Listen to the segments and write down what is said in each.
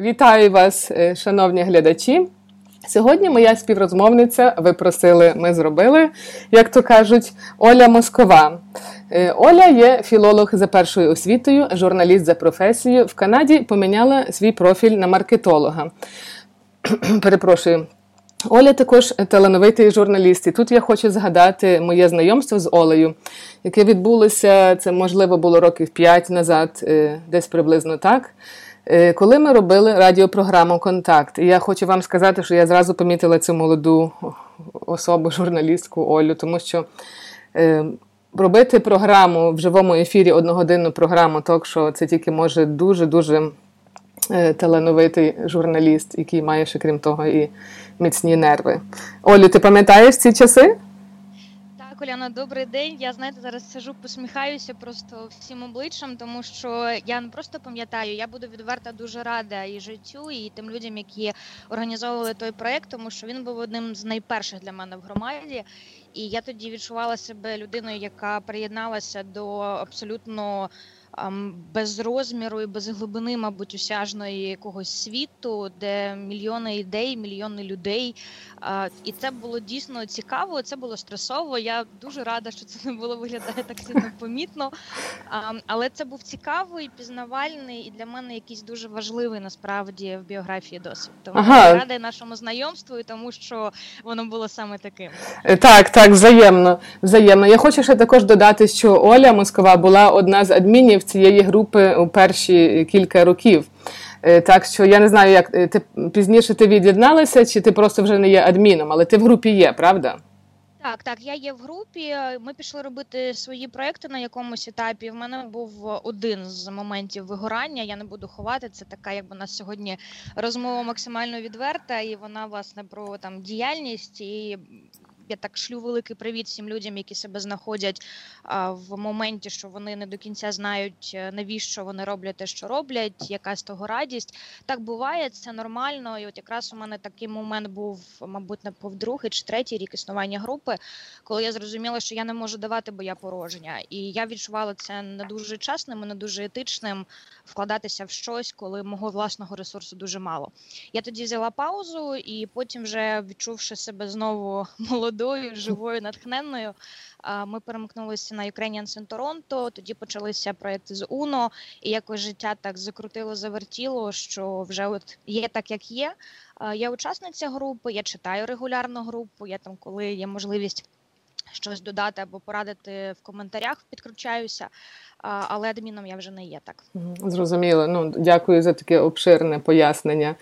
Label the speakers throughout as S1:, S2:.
S1: Вітаю вас, е, шановні глядачі. Сьогодні моя співрозмовниця, ви просили, ми зробили, як то кажуть, Оля Москова. Е, Оля є філолог за першою освітою, журналіст за професією. В Канаді поміняла свій профіль на маркетолога. Перепрошую. Оля також талановитий журналіст. І тут я хочу згадати моє знайомство з Олею, яке відбулося, це можливо було років п'ять назад, е, десь приблизно так. Е, коли ми робили радіопрограму Контакт, і я хочу вам сказати, що я зразу помітила цю молоду особу, журналістку Олю, тому що е, робити програму в живому ефірі одногодинну програму, ток що це тільки може дуже-дуже е, талановитий журналіст, який має ще крім того і міцні нерви. Олю, ти пам'ятаєш ці часи?
S2: Так, Оляна, добрий день. Я знаєте, зараз сижу, посміхаюся просто всім обличчям, тому що я не просто пам'ятаю, я буду відверта дуже рада і життю, і тим людям, які організовували той проект, тому що він був одним з найперших для мене в громаді. І я тоді відчувала себе людиною, яка приєдналася до абсолютно без розміру і без глибини, мабуть, осяжної якогось світу, де мільйони ідей, мільйони людей. І це було дійсно цікаво. Це було стресово. Я дуже рада, що це не було виглядає так сильно помітно. Але це був цікавий, пізнавальний і для мене якийсь дуже важливий насправді в біографії досвід. Тому ага. я рада нашому знайомству, і тому що воно було саме таким.
S1: Е, так, так, взаємно. взаємно. Я хочу ще також додати, що Оля Москва була одна з адмінів цієї групи у перші кілька років. Е, так що я не знаю, як е, ти пізніше ти від'єдналася, чи ти просто вже не є адміном, але ти в групі є, правда?
S2: Так, так, я є в групі. Ми пішли робити свої проекти на якомусь етапі. В мене був один з моментів вигорання. Я не буду ховати. Це така, якби у нас сьогодні розмова максимально відверта, і вона власне про там діяльність і я так шлю великий привіт всім людям, які себе знаходять а, в моменті, що вони не до кінця знають, е, навіщо вони роблять те, що роблять, яка з того радість. Так буває, це нормально. І от якраз у мене такий момент був, мабуть, не повдругий чи третій рік існування групи, коли я зрозуміла, що я не можу давати, бо я порожня. І я відчувала це не дуже чесним, і не дуже етичним вкладатися в щось, коли мого власного ресурсу дуже мало. Я тоді взяла паузу, і потім, вже відчувши себе знову молодою, молодою, живою, натхненною. Ми перемкнулися на Ukrainian in Toronto, Тоді почалися проекти з Уно, і якось життя так закрутило, завертіло, що вже от є так, як є. Я учасниця групи, я читаю регулярно групу. Я там, коли є можливість щось додати або порадити в коментарях, підключаюся але адміном я вже не є так.
S1: Зрозуміло. Ну дякую за таке обширне пояснення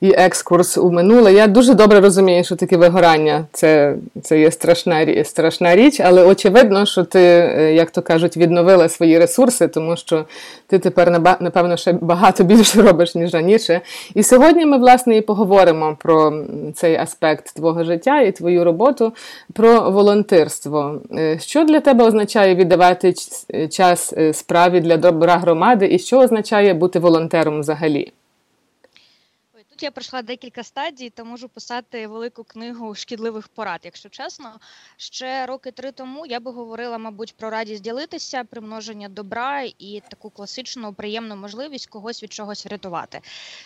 S1: і екскурс у минуле. Я дуже добре розумію, що таке вигорання це це є страшна страшна річ, але очевидно, що ти, е, як то кажуть, відновила свої ресурси, тому що ти тепер напевно ще багато більше робиш ніж раніше. І сьогодні ми власне і поговоримо про цей аспект твого життя і твою роботу, про волонтерство. Е, що для тебе означає віддавати час? Е, справі для добра громади, і що означає бути волонтером взагалі?
S2: Тут я пройшла декілька стадій, та можу писати велику книгу шкідливих порад. Якщо чесно, ще роки три тому я би говорила, мабуть, про радість ділитися, примноження добра і таку класичну приємну можливість когось від чогось врятувати.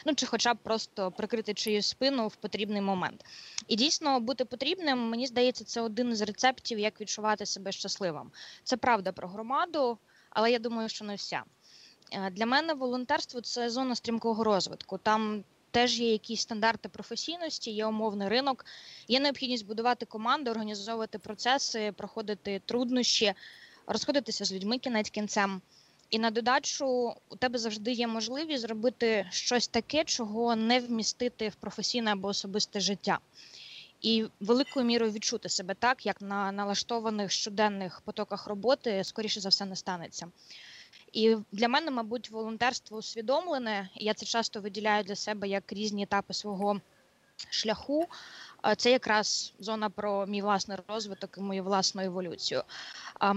S2: Ну чи, хоча б просто прикрити чиюсь спину в потрібний момент. І дійсно бути потрібним, мені здається, це один із рецептів, як відчувати себе щасливим. Це правда про громаду але я думаю, що не вся. Е, для мене волонтерство це зона стрімкого розвитку. Там теж є якісь стандарти професійності, є умовний ринок, є необхідність будувати команду, організовувати процеси, проходити труднощі, розходитися з людьми кінець кінцем. І на додачу у тебе завжди є можливість зробити щось таке, чого не вмістити в професійне або особисте життя і великою мірою відчути себе так, як на налаштованих щоденних потоках роботи, скоріше за все, не станеться. І для мене, мабуть, волонтерство усвідомлене. Я це часто виділяю для себе як різні етапи свого шляху. Це якраз зона про мій власний розвиток і мою власну еволюцію.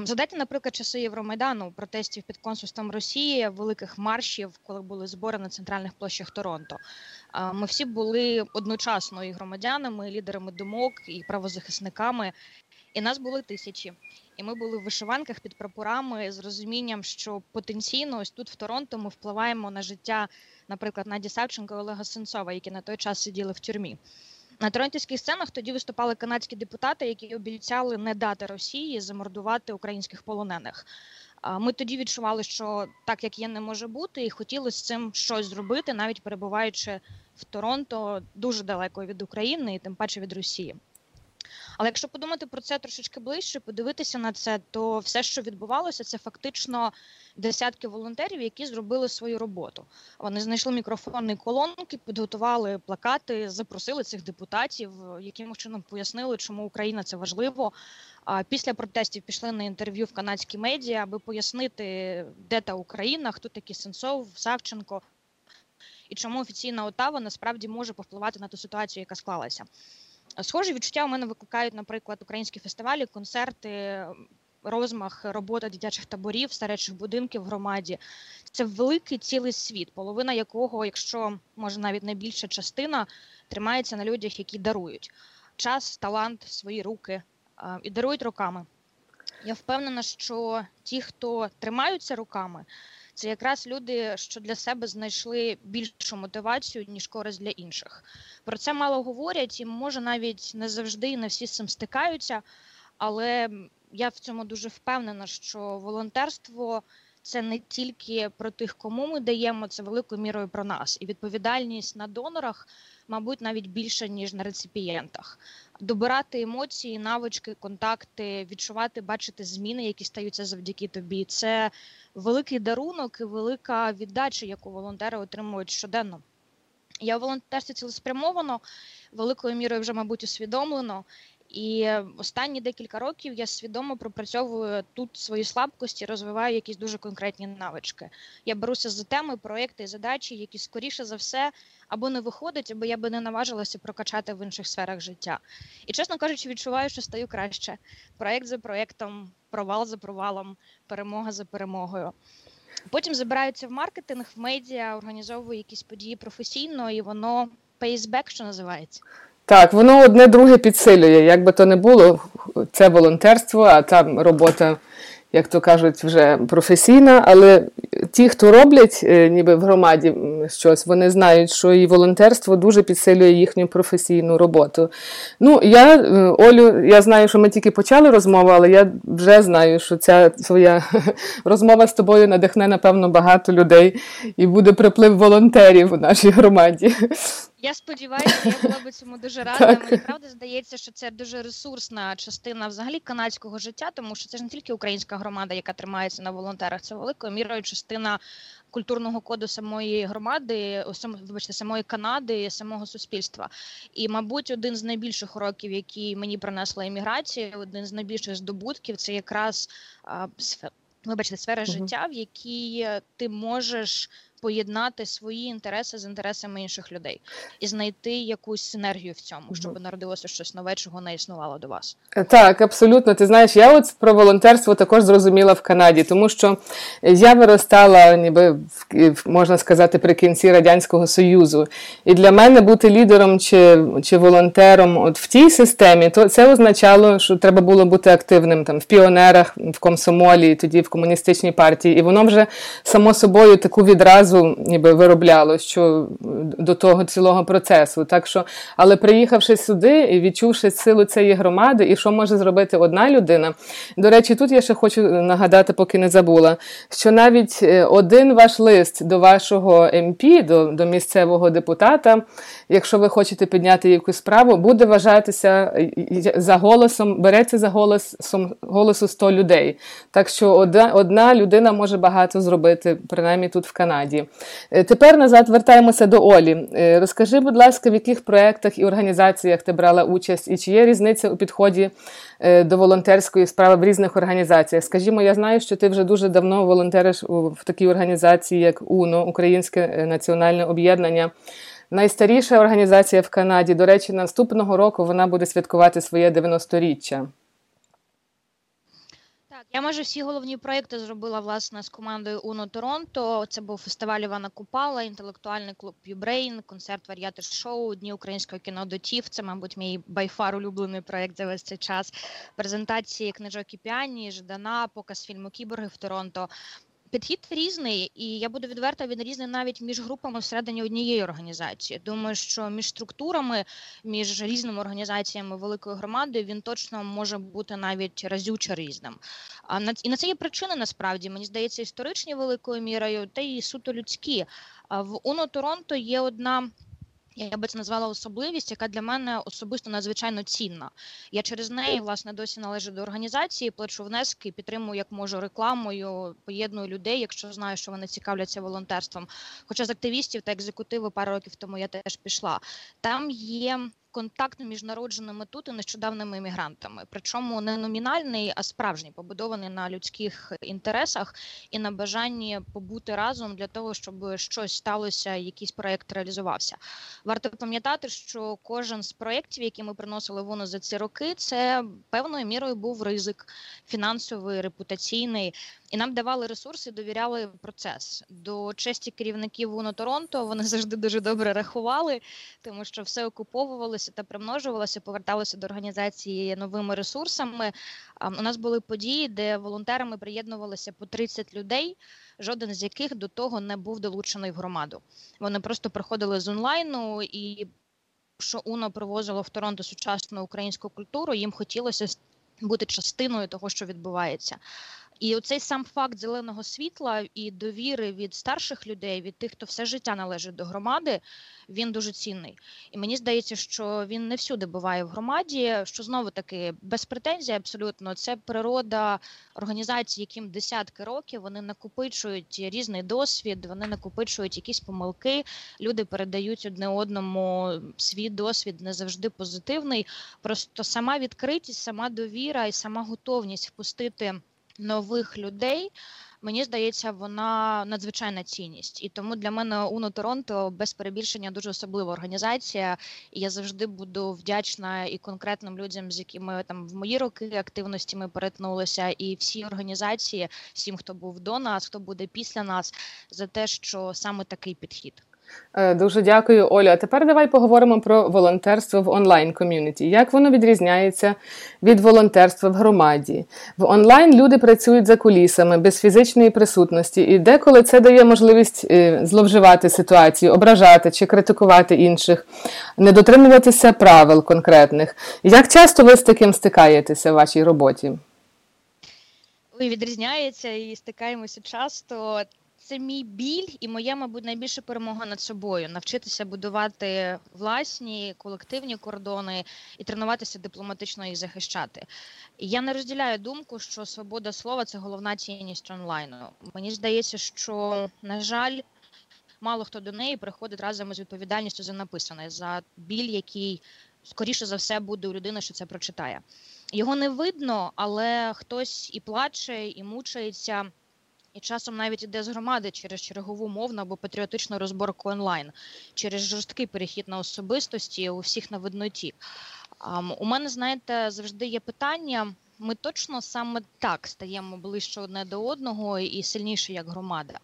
S2: Задайте, наприклад, часи Євромайдану, протестів під консульством Росії, великих маршів, коли були збори на центральних площах Торонто. Ми всі були одночасно і громадянами, і лідерами думок, і правозахисниками. І нас були тисячі. І ми були в вишиванках під прапорами з розумінням, що потенційно ось тут в Торонто ми впливаємо на життя, наприклад, Наді Савченко і Олега Сенцова, які на той час сиділи в тюрмі. На торонтівських сценах тоді виступали канадські депутати, які обіцяли не дати Росії замордувати українських полонених. Ми тоді відчували, що так як є, не може бути, і хотіли з цим щось зробити, навіть перебуваючи в Торонто дуже далеко від України і тим паче від Росії. Але якщо подумати про це трошечки ближче, подивитися на це, то все, що відбувалося, це фактично десятки волонтерів, які зробили свою роботу. Вони знайшли мікрофонні колонки, підготували плакати, запросили цих депутатів, яким чином пояснили, чому Україна це важливо. А після протестів пішли на інтерв'ю в канадські медіа, аби пояснити, де та Україна, хто такий Сенцов, Савченко. І чому офіційна Отава насправді може повпливати на ту ситуацію, яка склалася. Схожі відчуття у мене викликають, наприклад, українські фестивалі, концерти, розмах робота дитячих таборів, старечих будинків в громаді. Це великий цілий світ, половина якого, якщо може навіть найбільша частина, тримається на людях, які дарують час, талант, свої руки і дарують руками. Я впевнена, що ті, хто тримаються руками, це якраз люди, що для себе знайшли більшу мотивацію ніж користь для інших. Про це мало говорять, і може навіть не завжди і не всі з цим стикаються. Але я в цьому дуже впевнена, що волонтерство це не тільки про тих, кому ми даємо, це великою мірою про нас. І відповідальність на донорах, мабуть, навіть більше ніж на реципієнтах. Добирати емоції, навички, контакти, відчувати, бачити зміни, які стаються завдяки тобі. Це великий дарунок і велика віддача, яку волонтери отримують щоденно. Я в волонтерстві цілеспрямовано, великою мірою вже, мабуть, усвідомлено. І останні декілька років я свідомо пропрацьовую тут свої слабкості, розвиваю якісь дуже конкретні навички. Я беруся за теми, проекти і задачі, які скоріше за все або не виходять, або я би не наважилася прокачати в інших сферах життя. І чесно кажучи, відчуваю, що стаю краще. Проект за проектом, провал за провалом, перемога за перемогою. Потім забираються в маркетинг, в медіа, організовую якісь події професійно, і воно back, що називається.
S1: Так, воно одне друге підсилює. Як би то не було, це волонтерство, а там робота як то кажуть, вже професійна, але ті, хто роблять е, ніби в громаді щось, вони знають, що і волонтерство дуже підсилює їхню професійну роботу. Ну, я, е, Олю, я знаю, що ми тільки почали розмову, але я вже знаю, що ця твоя розмова з тобою надихне, напевно, багато людей і буде приплив волонтерів у нашій громаді.
S2: Я сподіваюся, я була би цьому дуже рада. Так. Мені правда здається, що це дуже ресурсна частина взагалі канадського життя, тому що це ж не тільки українська громада, яка тримається на волонтерах, це великою мірою частина культурного коду самої громади, вибачте, самої Канади, самого суспільства. І, мабуть, один з найбільших уроків, які мені принесла еміграція, один з найбільших здобутків, це якраз вибачте, сфера життя, в якій ти можеш поєднати свої інтереси з інтересами інших людей і знайти якусь синергію в цьому, щоб народилося щось нове, чого не існувало до вас.
S1: Так, абсолютно. Ти знаєш, я от про волонтерство також зрозуміла в Канаді, тому що я виростала, ніби можна сказати, при кінці радянського союзу. І для мене бути лідером чи чи волонтером от в тій системі, то це означало, що треба було бути активним там в піонерах, в комсомолі, тоді в комуністичній партії. І воно вже само собою таку відразу одразу ніби виробляло що до того цілого процесу. Так що, Але приїхавши сюди і відчувши силу цієї громади, і що може зробити одна людина. До речі, тут я ще хочу нагадати, поки не забула, що навіть е, один ваш лист до вашого МП, до, до місцевого депутата, якщо ви хочете підняти якусь справу, буде вважатися за голосом, береться за голосом голосу 100 людей. Так що одна, одна людина може багато зробити, принаймні тут в Канаді. Е, тепер назад вертаємося до Олі. Е, розкажи, будь ласка, в яких проєктах і організаціях ти брала участь, і чи є різниця у підході е, до волонтерської справи в різних організаціях? Скажімо, я знаю, що ти вже дуже давно волонтериш в такій організації, як УНО, Українське національне об'єднання. Найстаріша організація в Канаді. До речі, наступного року вона буде святкувати своє 90-річчя.
S2: Я майже всі головні проекти зробила власне з командою УНО Торонто. Це був фестиваль Івана Купала, інтелектуальний клуб UBrain, концерт variety show, Дні українського кіно дотів. Це, мабуть, мій by far улюблений проект за весь цей час. Презентації книжок і піані, Ждана, показ фільму Кіборги в Торонто. Підхід різний, і я буду відверта, він різний навіть між групами всередині однієї організації. Думаю, що між структурами, між різними організаціями великої громади він точно може бути навіть разюче різним. А на і на це є причини насправді мені здається історичні великою мірою, та й суто людські. В УНО Торонто є одна я би це назвала особливість, яка для мене особисто надзвичайно цінна. Я через неї власне досі належу до організації, плачу внески, підтримую як можу рекламою, поєдную людей, якщо знаю, що вони цікавляться волонтерством. Хоча з активістів та екзекутиву пару років тому я теж пішла. Там є контакт між народженими тут і нещодавними іммігрантами. Причому не номінальний, а справжній, побудований на людських інтересах і на бажанні побути разом для того, щоб щось сталося, якийсь проект реалізувався. Варто пам'ятати, що кожен з проєктів, які ми приносили воно за ці роки, це певною мірою був ризик фінансовий, репутаційний. І нам давали ресурси, довіряли процес. До честі керівників УНО Торонто вони завжди дуже добре рахували, тому що все окуповувалося та примножувалося, поверталося до організації новими ресурсами. У нас були події, де волонтерами приєднувалися по 30 людей, жоден з яких до того не був долучений в громаду. Вони просто приходили з онлайну і. Що УНО привозило в Торонто сучасну українську культуру, їм хотілося бути частиною того, що відбувається. І оцей сам факт зеленого світла і довіри від старших людей, від тих, хто все життя належить до громади, він дуже цінний. І мені здається, що він не всюди буває в громаді. Що знову таки без претензій, абсолютно це природа організацій, яким десятки років вони накопичують різний досвід, вони накопичують якісь помилки. Люди передають одне одному свій досвід не завжди позитивний. Просто сама відкритість, сама довіра і сама готовність впустити нових людей. Мені здається, вона надзвичайна цінність, і тому для мене Уно Торонто без перебільшення дуже особлива організація. І я завжди буду вдячна і конкретним людям, з якими там в мої роки активності ми перетнулися, і всі організації, всім, хто був до нас, хто буде після нас, за те, що саме такий підхід.
S1: Е, дуже дякую, Оля. А тепер давай поговоримо про волонтерство в онлайн ком'юніті. Як воно відрізняється від волонтерства в громаді? В онлайн люди працюють за кулісами без фізичної присутності, і деколи це дає можливість е, зловживати ситуацію, ображати чи критикувати інших, не дотримуватися правил конкретних. Як часто ви з таким стикаєтеся в вашій роботі?
S2: Відрізняється і стикаємося часто це мій біль і моя, мабуть, найбільша перемога над собою навчитися будувати власні колективні кордони і тренуватися дипломатично їх захищати. І я не розділяю думку, що свобода слова це головна цінність онлайну. Мені здається, що на жаль. Мало хто до неї приходить разом із відповідальністю за написане, за біль, який скоріше за все буде у людини, що це прочитає. Його не видно, але хтось і плаче, і мучається і часом навіть іде з громади через чергову мовну або патріотичну розборку онлайн, через жорсткий перехід на особистості у всіх на видноті. У мене, знаєте, завжди є питання. Ми точно саме так стаємо ближче одне до одного і сильніше як громада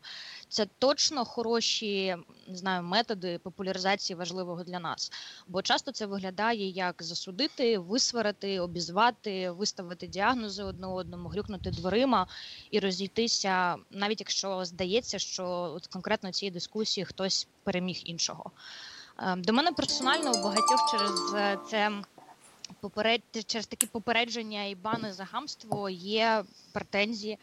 S2: це точно хороші не знаю методи популяризації важливого для нас. Бо часто це виглядає як засудити, висварити, обізвати, виставити діагнози одне одному, грюкнути дверима і розійтися, навіть якщо здається, що от конкретно цієї дискусії хтось переміг іншого. Ем, до мене персонально у багатьох через е, це. Поперед через такі попередження і бани за гамство є претензії.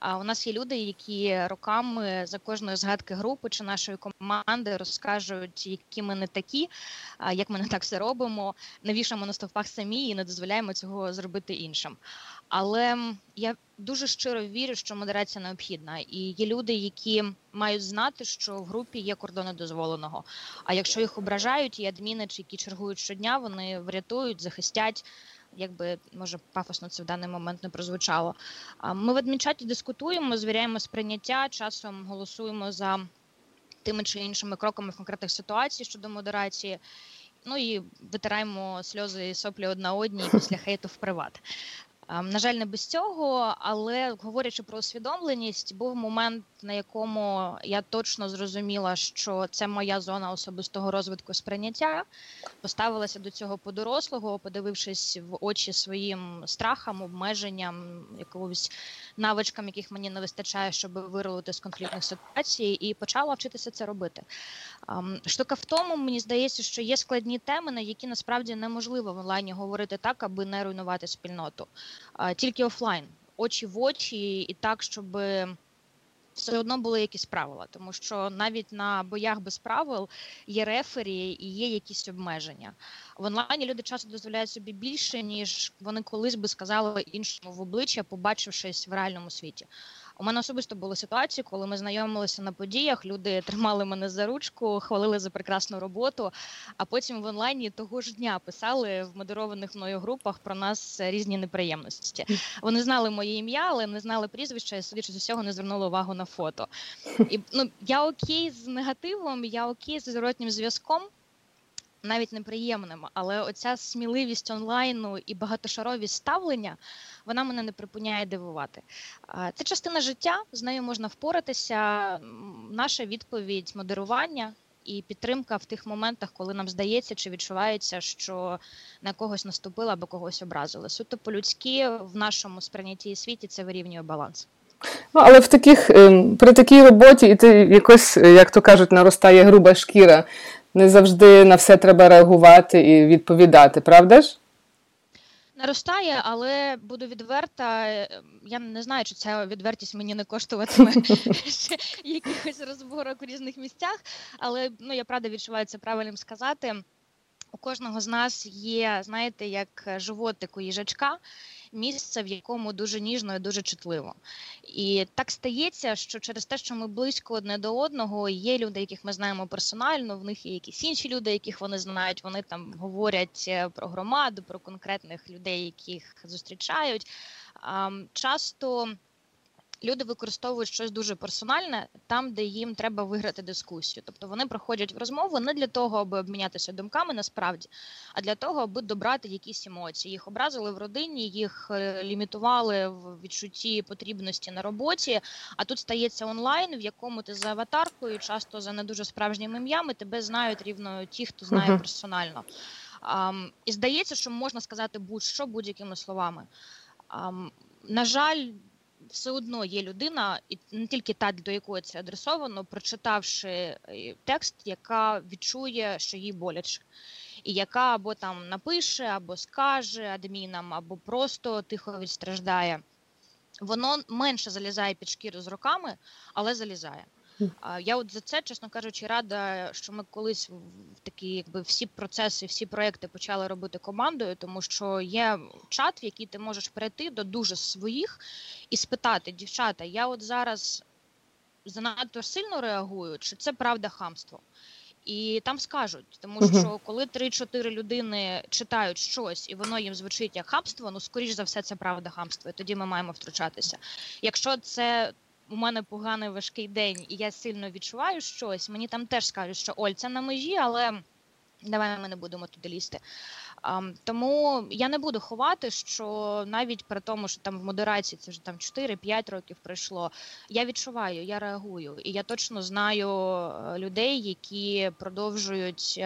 S2: А у нас є люди, які роками за кожної згадки групи чи нашої команди розкажуть, які ми не такі, як ми не так все робимо, навішаємо на стовпах самі і не дозволяємо цього зробити іншим. Але я дуже щиро вірю, що модерація необхідна, і є люди, які мають знати, що в групі є кордони дозволеного. А якщо їх ображають, і адміни, чи які чергують щодня, вони врятують, захистять якби може пафосно це в даний момент не прозвучало. Ми в адмінчаті дискутуємо, звіряємо сприйняття, часом голосуємо за тими чи іншими кроками в конкретних ситуацій щодо модерації. Ну і витираємо сльози і соплі одна одній після хейту в приват. На жаль, не без цього, але говорячи про усвідомленість, був момент, на якому я точно зрозуміла, що це моя зона особистого розвитку сприйняття. Поставилася до цього по-дорослого, подивившись в очі своїм страхам, обмеженням, якогось навичкам, яких мені не вистачає, щоб вирулити з конфліктних ситуацій, і почала вчитися це робити. Штука в тому, мені здається, що є складні теми, на які насправді неможливо в онлайні говорити так, аби не руйнувати спільноту тільки офлайн, очі в очі, і так, щоб все одно були якісь правила, тому що навіть на боях без правил є рефері і є якісь обмеження. В онлайні люди часто дозволяють собі більше, ніж вони колись би сказали іншому в обличчя, побачившись в реальному світі. У мене особисто були ситуації, коли ми знайомилися на подіях. Люди тримали мене за ручку, хвалили за прекрасну роботу. А потім в онлайні того ж дня писали в модерованих мною групах про нас різні неприємності. Вони знали моє ім'я, але не знали прізвища, і судячи з усього, не звернули увагу на фото. І ну я окей з негативом, я окей з зворотнім зв'язком навіть неприємним, але оця сміливість онлайну і багатошаровість ставлення вона мене не припиняє дивувати. Це частина життя, з нею можна впоратися. Наша відповідь модерування. І підтримка в тих моментах, коли нам здається чи відчувається, що на когось наступила або когось образили. Суто по-людськи в нашому сприйнятті світі це вирівнює баланс.
S1: Ну, але в таких ем, при такій роботі і ти якось, як то кажуть, наростає груба шкіра не завжди на все треба реагувати і відповідати, правда ж?
S2: Наростає, але буду відверта. Я не знаю, чи ця відвертість мені не коштуватиме якихось розборок в різних місцях, але ну я правда відчуваю це правильним сказати. У кожного з нас є, знаєте, як животик у їжачка, місце, в якому дуже ніжно і дуже чутливо. І так стається, що через те, що ми близько одне до одного, є люди, яких ми знаємо персонально, в них є якісь інші люди, яких вони знають. Вони там говорять е, про громаду, про конкретних людей, яких зустрічають. Часто люди використовують щось дуже персональне там, де їм треба виграти дискусію. Тобто вони проходять в розмову не для того, аби обмінятися думками насправді, а для того, аби добрати якісь емоції. Їх образили в родині, їх е, лімітували в відчутті потрібності на роботі. А тут стається онлайн, в якому ти за аватаркою, часто за не дуже справжніми ім'ями, тебе знають рівно ті, хто знає uh-huh. персонально. Um, і здається, що можна сказати будь-що будь-якими словами. Um, на жаль, все одно є людина, і не тільки та, до якої це адресовано, прочитавши е, текст, яка відчує, що їй боляче, і яка або там напише, або скаже адмінам, або просто тихо відстраждає. Воно менше залізає під шкіру з роками, але залізає. Я от за це, чесно кажучи, рада, що ми колись такі, якби всі процеси, всі проекти почали робити командою, тому що є чат, в який ти можеш прийти до дуже своїх і спитати, дівчата, я от зараз занадто сильно реагую, чи це правда хамство? І там скажуть, тому що коли 3-4 людини читають щось, і воно їм звучить як хамство, ну скоріш за все, це правда хамство. і Тоді ми маємо втручатися. Якщо це у мене поганий важкий день, і я сильно відчуваю щось, мені там теж скажуть, що Оль, це на межі, але давай ми не будемо туди лізти. Um, тому я не буду ховати, що навіть при тому, що там в модерації це вже там 4-5 років пройшло. Я відчуваю, я реагую, і я точно знаю е, людей, які продовжують,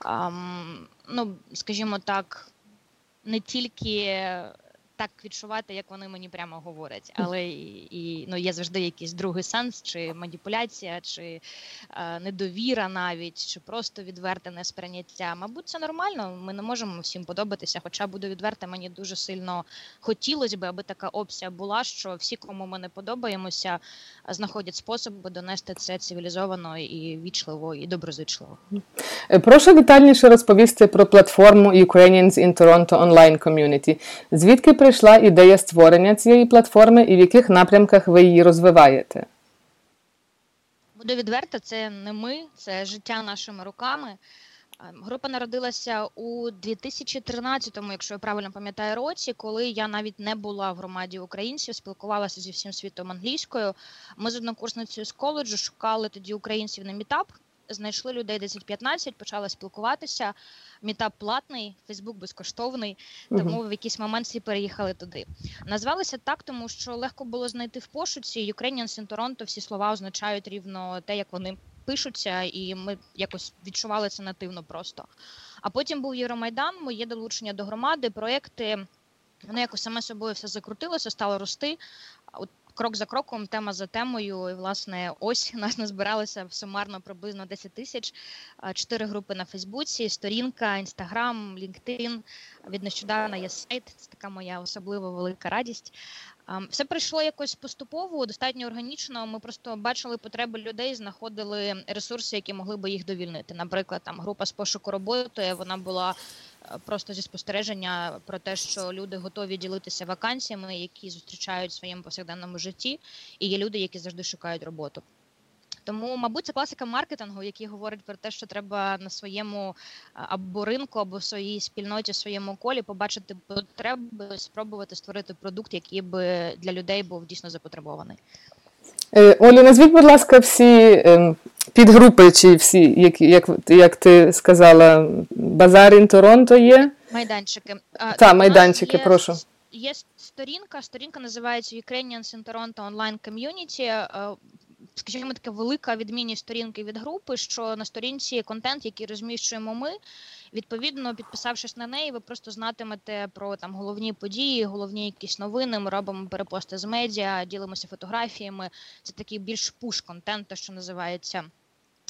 S2: um, ну скажімо так, не тільки так відчувати, як вони мені прямо говорять. Але і, і ну є завжди якийсь другий сенс, чи маніпуляція, чи е, недовіра, навіть чи просто відверте несприйняття. Мабуть, це нормально. Ми не можемо всім подобатися. Хоча буду відверта, мені дуже сильно хотілося б, аби така опція була, що всі, кому ми не подобаємося, знаходять способи донести це цивілізовано і вічливо, і доброзичливо.
S1: Е, прошу детальніше розповісти про платформу Ukrainians in Toronto Online Community. Звідки прийшла ідея створення цієї платформи і в яких напрямках ви її розвиваєте?
S2: Буду відверта, це не ми, це життя нашими руками. Група народилася у 2013-му, якщо я правильно пам'ятаю, році, коли я навіть не була в громаді українців, спілкувалася зі всім світом англійською. Ми з однокурсницею з коледжу шукали тоді українців на мітап знайшли людей 10-15, почали спілкуватися. Мітап платний, Фейсбук безкоштовний, тому в якийсь момент всі переїхали туди. Назвалися так, тому що легко було знайти в пошуці Ukrainians in Toronto, всі слова означають рівно те, як вони пишуться, і ми якось відчували це нативно просто. А потім був Євромайдан, моє долучення до громади, проекти. Воно якось саме собою все закрутилося, стало рости. От крок за кроком, тема за темою. І власне, ось нас назбиралося сумарно приблизно 10 тисяч. Чотири групи на Фейсбуці, сторінка, інстаграм, LinkedIn. Від нещодавно є сайт. Це така моя особливо велика радість. Все прийшло якось поступово, достатньо органічно. Ми просто бачили потреби людей, знаходили ресурси, які могли би їх довільнити. Наприклад, там група з пошуку роботи вона була просто зі спостереження про те, що люди готові ділитися вакансіями, які зустрічають в своєму повсякденному житті, і є люди, які завжди шукають роботу. Тому, мабуть, це класика маркетингу, який говорить про те, що треба на своєму або ринку, або своїй спільноті, своєму колі побачити потреби, спробувати створити продукт, який би для людей був дійсно запотребований.
S1: Е, Олю, назвіть, будь ласка, всі ем, підгрупи, чи всі, як як, як ти сказала, Базарін Торонто є?
S2: Майданчики.
S1: Так, майданчики, є, прошу.
S2: Є сторінка. Сторінка називається Ukrainians in Toronto Online Community скажімо, така велика відмінність сторінки від групи, що на сторінці контент, який розміщуємо ми. Відповідно, підписавшись на неї, ви просто знатимете про там головні події, головні якісь новини. Ми робимо перепости з медіа, ділимося фотографіями. Це такий більш пуш-контент, те, що називається.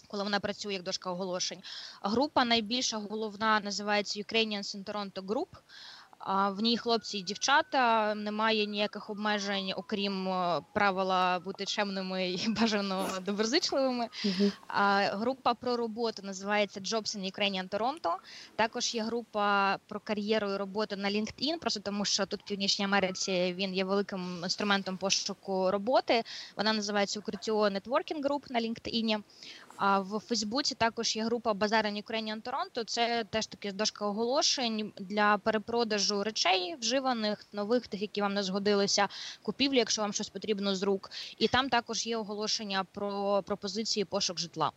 S2: Коли вона працює як дошка оголошень, група найбільша головна називається Ukrainians in Toronto Group. В ній хлопці і дівчата немає ніяких обмежень, окрім е, правила бути чемними і бажано доброзичливими. А група про роботу називається Jobs in Ukrainian Toronto. Також є група про кар'єру і роботу на LinkedIn, просто тому що тут в Північній Америці він є великим інструментом пошуку роботи. Вона називається Укриття Networking Group на LinkedIn. А в Фейсбуці також є група Базарин Ukrainian Toronto. Це теж таки дошка оголошень для перепродажу речей вживаних, нових, тих, які вам не згодилися, купівлі, якщо вам щось потрібно з рук. І там також є оголошення про пропозиції пошук житла.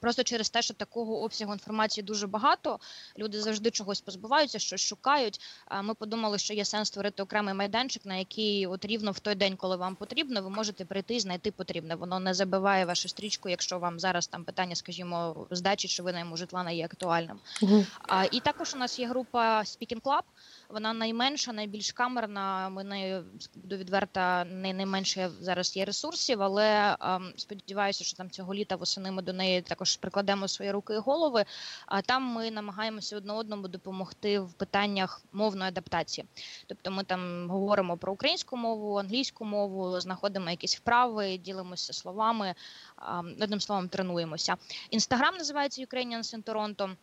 S2: Просто через те, що такого обсягу інформації дуже багато, люди завжди чогось позбуваються, щось шукають. Ми подумали, що є сенс створити окремий майданчик, на який от рівно в той день, коли вам потрібно, ви можете прийти і знайти потрібне. Воно не забиває вашу стрічку, якщо вам зараз там питання, скажімо, здачі чи винайму житла не є актуальним. Угу. І також у нас є група Speaking Club, вона найменша, найбільш камерна. Ми нею буду відверта, не найменше зараз є ресурсів, але ем, сподіваюся, що там цього літа восени ми до неї також прикладемо свої руки і голови. А там ми намагаємося одне одному допомогти в питаннях мовної адаптації. Тобто, ми там говоримо про українську мову, англійську мову, знаходимо якісь вправи, ділимося словами. Ем, одним словом, тренуємося. Інстаграм називається Ukrainians in Toronto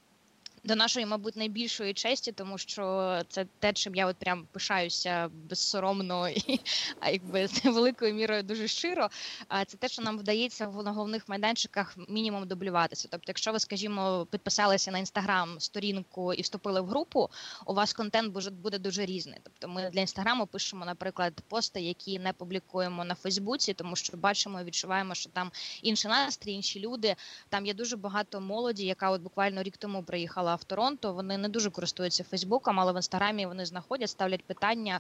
S2: до нашої, мабуть, найбільшої честі, тому що це те, чим я от прям пишаюся безсоромно і а якби це великою мірою дуже щиро. А це те, що нам вдається на головних майданчиках мінімум дублюватися. Тобто, якщо ви, скажімо, підписалися на інстаграм сторінку і вступили в групу, у вас контент буде дуже різний. Тобто, ми для інстаграму пишемо, наприклад, пости, які не публікуємо на Фейсбуці, тому що бачимо, і відчуваємо, що там інший настрій, інші люди. Там є дуже багато молоді, яка от буквально рік тому приїхала в Торонто. Вони не дуже користуються Фейсбуком, але в інстаграмі вони знаходять, ставлять питання,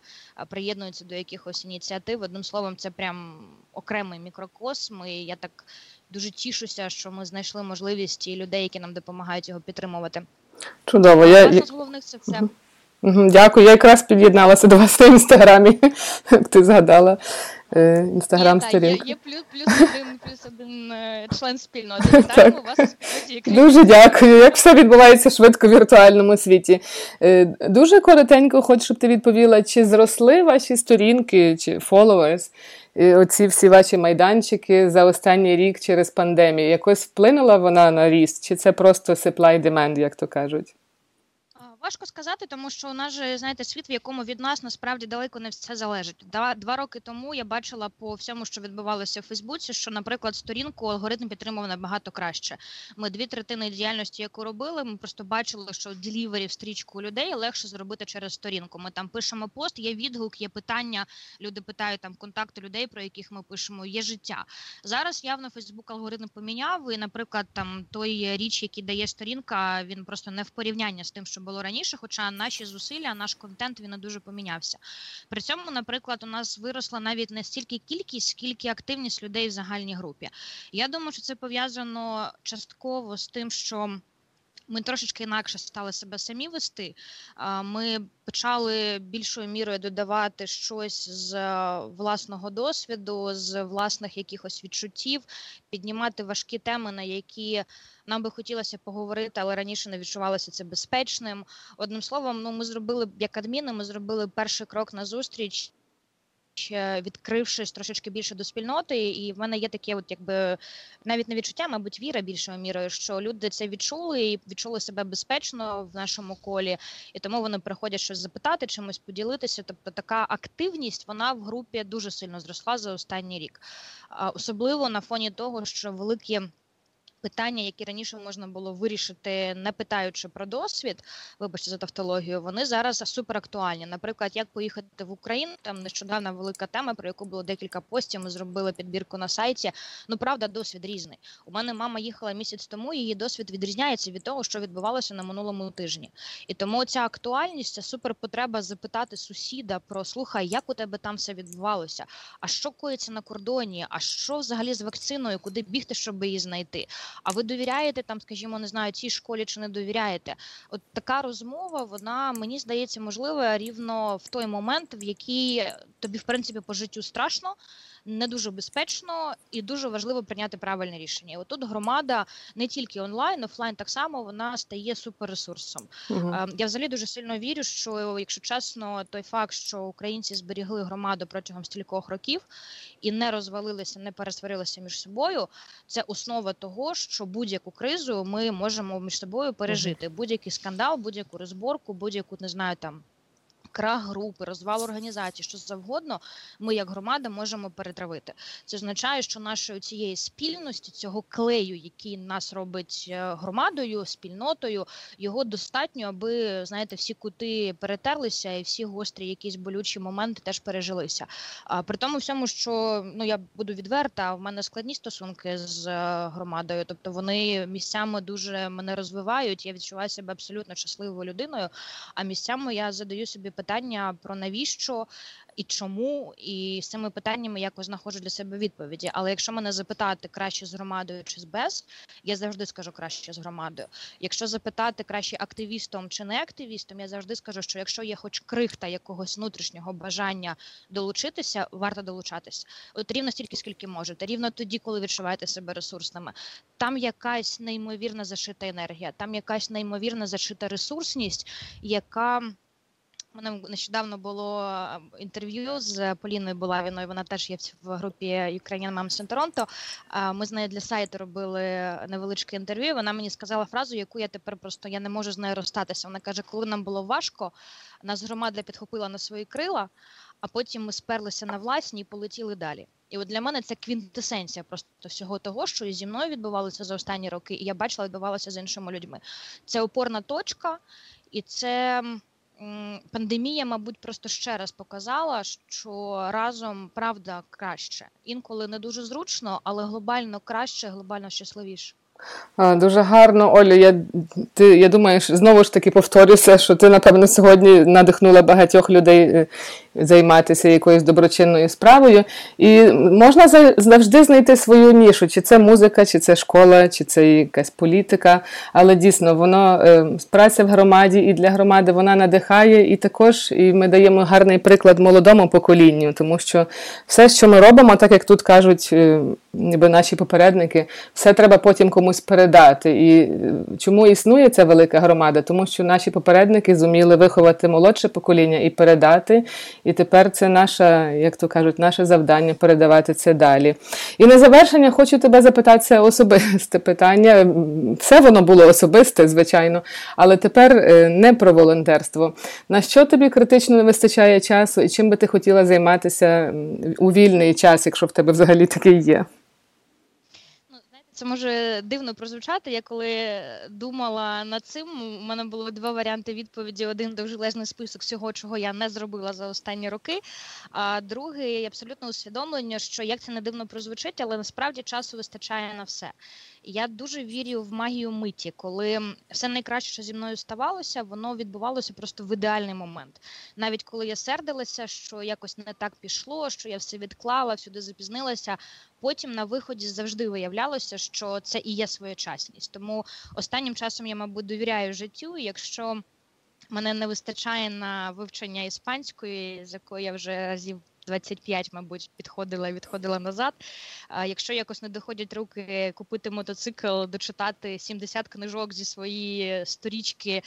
S2: приєднуються до якихось ініціатив. Одним словом, це прям окремий мікрокосм. І я так дуже тішуся, що ми знайшли можливість і людей, які нам допомагають його підтримувати.
S1: Чудово. Я...
S2: З головних це все.
S1: Дякую. Я якраз під'єдналася до вас в інстаграмі, як ти згадала. Інстаграм сторінка.
S2: Є, є плюс, плюс один плюс один е, член спільноти. Вітаємо вас у спільноті.
S1: Дуже дякую. Як все відбувається швидко в віртуальному світі. Е, дуже коротенько, хочу, щоб ти відповіла, чи зросли ваші сторінки чи followers, оці всі ваші майданчики за останній рік через пандемію? Якось вплинула вона на ріст? Чи це просто supply demand, як то кажуть?
S2: Важко сказати, тому що у нас же знаєте світ, в якому від нас насправді далеко не все залежить. Два два роки тому я бачила по всьому, що відбувалося в Фейсбуці, що, наприклад, сторінку алгоритм підтримував набагато краще. Ми дві третини діяльності, яку робили, ми просто бачили, що ділівері в стрічку людей легше зробити через сторінку. Ми там пишемо пост, є відгук, є питання. Люди питають там контакти людей, про яких ми пишемо. Є життя зараз. Явно Фейсбук алгоритм поміняв. І, наприклад, там той річ, який дає сторінка, він просто не в порівняння з тим, що було раніше раніше, хоча наші зусилля, наш контент він не дуже помінявся. При цьому, наприклад, у нас виросла навіть не стільки кількість, скільки активність людей в загальній групі. Я думаю, що це пов'язано частково з тим, що. Ми трошечки інакше стали себе самі вести. Ми почали більшою мірою додавати щось з е, власного досвіду, з власних якихось відчуттів, піднімати важкі теми, на які нам би хотілося поговорити, але раніше не відчувалося це безпечним. Одним словом, ну ми зробили як адміни, ми зробили перший крок на зустріч відкрившись трошечки більше до спільноти, і в мене є таке, от якби навіть не відчуття, мабуть, віра більшою мірою, що люди це відчули і відчули себе безпечно в нашому колі, і тому вони приходять щось запитати, чимось поділитися. Тобто така активність вона в групі дуже сильно зросла за останній рік, особливо на фоні того, що великі питання, які раніше можна було вирішити, не питаючи про досвід, вибачте за тавтологію, вони зараз суперактуальні. Наприклад, як поїхати в Україну, там нещодавно велика тема, про яку було декілька постів. Ми зробили підбірку на сайті. Ну правда, досвід різний. У мене мама їхала місяць тому. Її досвід відрізняється від того, що відбувалося на минулому тижні. І тому ця актуальність це суперпотреба запитати сусіда про слухай, як у тебе там все відбувалося, а що коїться на кордоні, а що взагалі з вакциною, куди бігти, щоб її знайти. А ви довіряєте там, скажімо, не знаю, цій школі чи не довіряєте? От така розмова, вона мені здається можлива рівно в той момент, в який тобі в принципі по життю страшно не дуже безпечно і дуже важливо прийняти правильне рішення. І Отут громада не тільки онлайн, офлайн так само вона стає суперресурсом. Угу. Я взагалі дуже сильно вірю, що якщо чесно, той факт, що українці зберігли громаду протягом стількох років і не розвалилися, не пересварилися між собою, це основа того, що будь-яку кризу ми можемо між собою пережити. Угу. Будь-який скандал, будь-яку розборку, будь-яку не знаю там крах групи, розвал організації, що завгодно, ми як громада можемо перетравити. Це означає, що нашої цієї спільності, цього клею, який нас робить е, громадою, спільнотою, його достатньо, аби знаєте, всі кути перетерлися, і всі гострі, якісь болючі моменти теж пережилися. А при тому всьому, що ну я буду відверта, в мене складні стосунки з е, громадою, тобто вони місцями дуже мене розвивають. Я відчуваю себе абсолютно щасливою людиною. А місцями я задаю собі питання, питання про навіщо і чому, і з цими питаннями якось знаходжу для себе відповіді. Але якщо мене запитати краще з громадою чи з без, я завжди скажу краще з громадою. Якщо запитати краще активістом чи не активістом, я завжди скажу, що якщо є хоч крихта якогось внутрішнього бажання долучитися, варто долучатися. От рівно стільки, скільки можете, рівно тоді, коли відчуваєте себе ресурсними. Там якась неймовірна зашита енергія, там якась неймовірна зашита ресурсність, яка мене нещодавно було інтерв'ю з Поліною Булавіною. Вона теж є в групі Ukrainian Moms in Toronto. Ми з нею для сайту робили невеличке інтерв'ю. Вона мені сказала фразу, яку я тепер просто я не можу з нею розстатися. Вона каже, коли нам було важко, нас громада підхопила на свої крила, а потім ми сперлися на власні і полетіли далі. І от для мене це квінтесенція просто всього того, що зі мною відбувалося за останні роки, і я бачила, відбувалося з іншими людьми. Це опорна точка, і це пандемія, мабуть, просто ще раз показала, що разом правда краще. Інколи не дуже зручно, але глобально краще, глобально щасливіше.
S1: Дуже гарно, Олю. Я ти, я думаю, знову ж таки повторюся, що ти, напевно, сьогодні надихнула багатьох людей е, займатися якоюсь доброчинною справою. І можна завжди знайти свою нішу, чи це музика, чи це школа, чи це якась політика. Але дійсно, воно е, праця в громаді і для громади вона надихає, і також і ми даємо гарний приклад молодому поколінню, тому що все, що ми робимо, так як тут кажуть е, ніби наші попередники, все треба потім комусь передати. І е, чому існує ця велика громада? Тому що наші попередники зуміли виховати молодше покоління і передати. І тепер це наше, як то кажуть, наше завдання передавати це далі. І на завершення хочу тебе запитати це особисте питання. Все воно було особисте, звичайно, але тепер е, не про волонтерство. На що тобі критично не вистачає часу, і чим би ти хотіла займатися у вільний час, якщо в тебе взагалі такий є?
S2: Це може дивно прозвучати. Я коли думала над цим, у мене було два варіанти відповіді: один довжелезний список всього, чого я не зробила за останні роки. А другий абсолютно усвідомлення, що як це не дивно прозвучить, але насправді часу вистачає на все. Я дуже вірю в магію миті, коли все найкраще, що зі мною ставалося, воно відбувалося просто в ідеальний момент. Навіть коли я сердилася, що якось не так пішло, що я все відклала, всюди запізнилася. Потім на виході завжди виявлялося, що це і є своєчасність. Тому останнім часом я, мабуть, довіряю життю. Якщо мене не вистачає на вивчення іспанської, з якої я вже разів 25, мабуть, підходила і відходила назад. А Якщо якось не доходять руки купити мотоцикл, дочитати 70 книжок зі своєї сторічки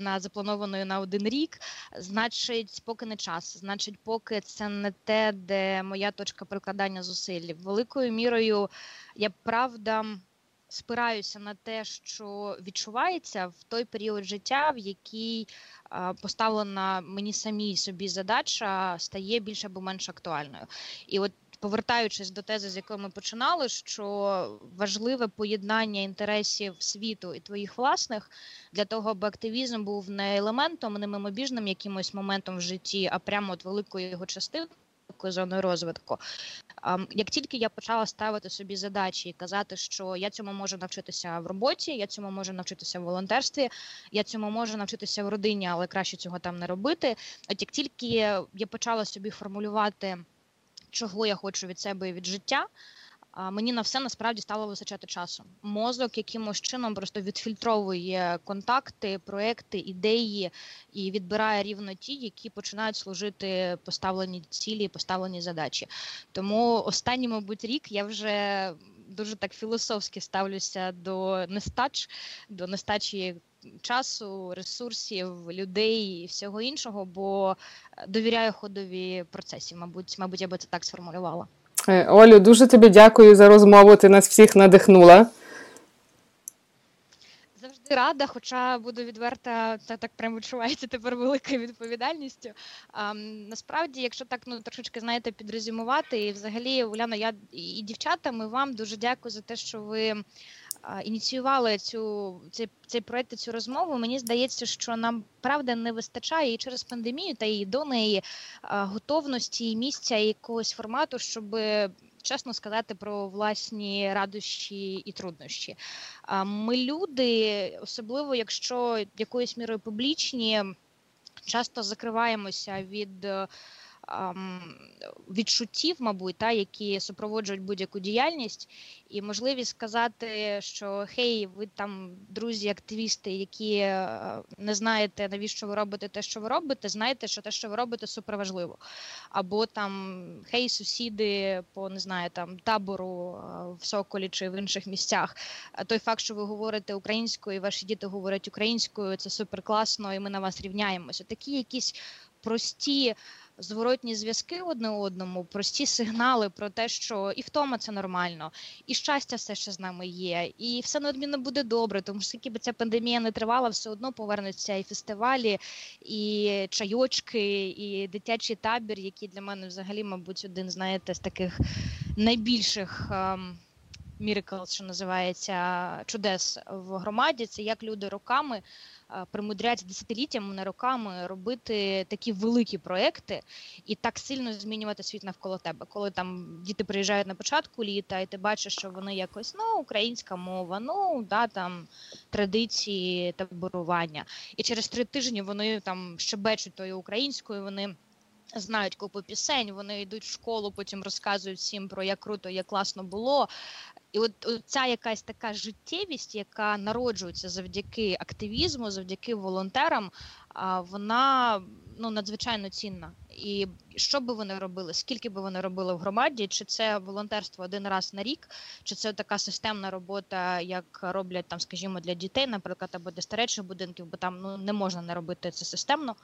S2: на запланованої на один рік, значить, поки не час. Значить, поки це не те, де моя точка прикладання зусиль. Великою мірою я правда спираюся на те, що відчувається в той період життя, в який поставлена мені самій собі задача стає більше або менш актуальною. І от повертаючись до тези, з якої ми починали, що важливе поєднання інтересів світу і твоїх власних для того, аби активізм був не елементом, не мимобіжним якимось моментом в житті, а прямо от великою його частиною зоною розвитку. Як тільки я почала ставити собі задачі і казати, що я цьому можу навчитися в роботі, я цьому можу навчитися в волонтерстві, я цьому можу навчитися в родині, але краще цього там не робити. От як тільки я почала собі формулювати, чого я хочу від себе і від життя мені на все насправді стало вистачати часу. Мозок якимось чином просто відфільтровує контакти, проекти, ідеї і відбирає рівно ті, які починають служити поставлені цілі, поставлені задачі. Тому останній, мабуть, рік я вже дуже так філософськи ставлюся до нестач, до нестачі. Часу, ресурсів, людей і всього іншого, бо довіряю ходові процесів. Мабуть, мабуть, я би це так сформулювала.
S1: Е, Олю, дуже тобі дякую за розмову. Ти нас всіх надихнула.
S2: Завжди рада, хоча буду відверта, це так прям відчувається тепер великою відповідальністю. А, Насправді, якщо так ну трошечки знаєте, підрезюмувати, і взагалі, Уляна, я і дівчатам, і вам дуже дякую за те, що ви ініціювали цю цей, цей проект і цю розмову. Мені здається, що нам правда не вистачає і через пандемію, та і до неї готовності і місця і якогось формату, щоб. Чесно сказати про власні радощі і труднощі. Ми люди, особливо якщо якоюсь мірою публічні, часто закриваємося від відчуттів, мабуть, та які супроводжують будь-яку діяльність, і можливість сказати, що хей, ви там друзі, активісти, які е, не знаєте, навіщо ви робите те, що ви робите, знаєте, що те, що ви робите, суперважливо. Або там хей, сусіди по не знаю, там табору е, в Соколі чи в інших місцях. Той факт, що ви говорите українською, і ваші діти говорять українською, це супер класно, і ми на вас рівняємося. Такі якісь прості зворотні зв'язки одне одному, прості сигнали про те, що і втома це нормально, і щастя все ще з нами є, і все неодмінно буде добре. Тому що скільки б ця пандемія не тривала, все одно повернуться і фестивалі, і чайочки, і дитячий табір, який для мене взагалі, мабуть, один знаєте, з таких найбільших. Мірикл, що називається чудес в громаді, це як люди роками примудряються десятиліттями, не роками робити такі великі проекти і так сильно змінювати світ навколо тебе. Коли там діти приїжджають на початку літа, і ти бачиш, що вони якось ну українська мова, ну да там традиції таборування. І через три тижні вони там щебечуть тою українською. Вони. Знають купу пісень, вони йдуть в школу, потім розказують всім про як круто, як класно було. І от ця якась така життєвість, яка народжується завдяки активізму, завдяки волонтерам, вона ну надзвичайно цінна. І що би вони робили, скільки би вони робили в громаді, чи це волонтерство один раз на рік, чи це така системна робота, як роблять там, скажімо, для дітей, наприклад, або для старечих будинків, бо там ну не можна не робити це системно.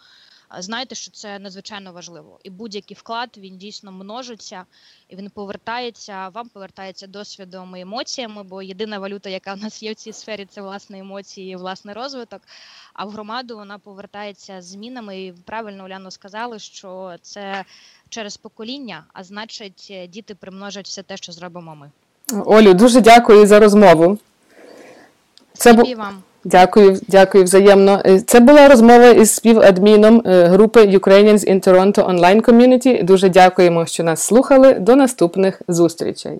S2: Знайте, що це надзвичайно важливо, і будь-який вклад він дійсно множиться і він повертається. Вам повертається досвідом і емоціями, бо єдина валюта, яка в нас є в цій сфері, це власне емоції, і власний розвиток. А в громаду вона повертається змінами. І правильно Уляно сказали, що це через покоління, а значить, діти примножать все те, що зробимо ми.
S1: Олю, дуже дякую за розмову.
S2: Це бу... вам.
S1: Дякую, дякую взаємно. Е, це була розмова із співадміном е, групи Ukrainians in Toronto Online Community. Дуже дякуємо, що нас слухали. До наступних зустрічей.